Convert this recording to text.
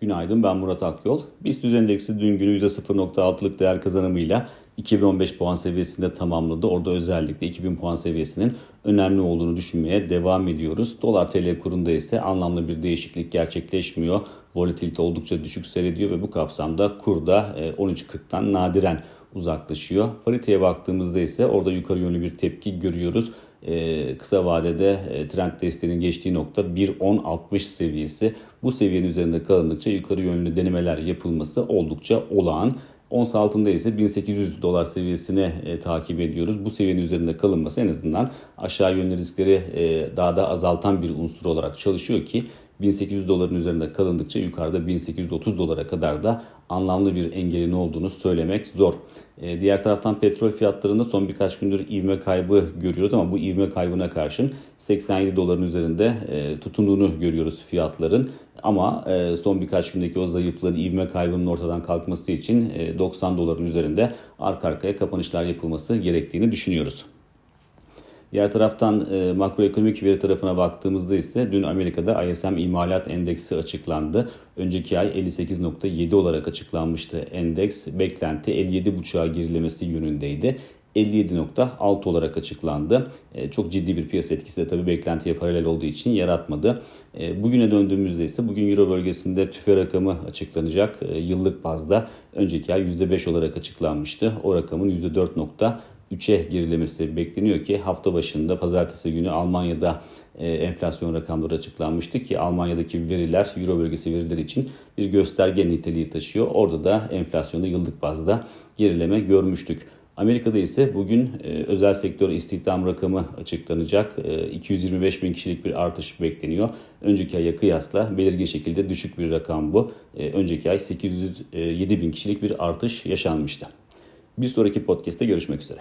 Günaydın ben Murat Akyol. BIST endeksi dün günü %0.6'lık değer kazanımıyla 2015 puan seviyesinde tamamladı. Orada özellikle 2000 puan seviyesinin önemli olduğunu düşünmeye devam ediyoruz. Dolar TL kurunda ise anlamlı bir değişiklik gerçekleşmiyor. Volatilite oldukça düşük seyrediyor ve bu kapsamda kurda 13.40'tan e, nadiren uzaklaşıyor. Pariteye baktığımızda ise orada yukarı yönlü bir tepki görüyoruz. Ee, kısa vadede e, trend desteğinin geçtiği nokta 1.10.60 seviyesi. Bu seviyenin üzerinde kalındıkça yukarı yönlü denemeler yapılması oldukça olağan. Ons altında ise 1800 dolar seviyesine e, takip ediyoruz. Bu seviyenin üzerinde kalınması en azından aşağı yönlü riskleri e, daha da azaltan bir unsur olarak çalışıyor ki 1800 doların üzerinde kalındıkça yukarıda 1830 dolara kadar da anlamlı bir engelin olduğunu söylemek zor. Ee, diğer taraftan petrol fiyatlarında son birkaç gündür ivme kaybı görüyoruz ama bu ivme kaybına karşın 87 doların üzerinde e, tutunduğunu görüyoruz fiyatların. Ama e, son birkaç gündeki o zayıflığın ivme kaybının ortadan kalkması için 90 e, doların üzerinde arka arkaya kapanışlar yapılması gerektiğini düşünüyoruz. Diğer taraftan e, makroekonomik veri tarafına baktığımızda ise dün Amerika'da ISM imalat endeksi açıklandı. Önceki ay 58.7 olarak açıklanmıştı endeks. Beklenti 57.5'a gerilemesi yönündeydi. 57.6 olarak açıklandı. E, çok ciddi bir piyasa etkisi de tabii beklentiye paralel olduğu için yaratmadı. E, bugüne döndüğümüzde ise bugün Euro bölgesinde tüfe rakamı açıklanacak. E, yıllık bazda önceki ay %5 olarak açıklanmıştı. O rakamın %4. 3'e gerilemesi bekleniyor ki hafta başında pazartesi günü Almanya'da e, enflasyon rakamları açıklanmıştı ki Almanya'daki veriler Euro bölgesi verileri için bir gösterge niteliği taşıyor. Orada da enflasyonda yıllık bazda gerileme görmüştük. Amerika'da ise bugün e, özel sektör istihdam rakamı açıklanacak. E, 225 bin kişilik bir artış bekleniyor. Önceki aya kıyasla belirgin şekilde düşük bir rakam bu. E, önceki ay 807 bin kişilik bir artış yaşanmıştı. Bir sonraki podcast'te görüşmek üzere.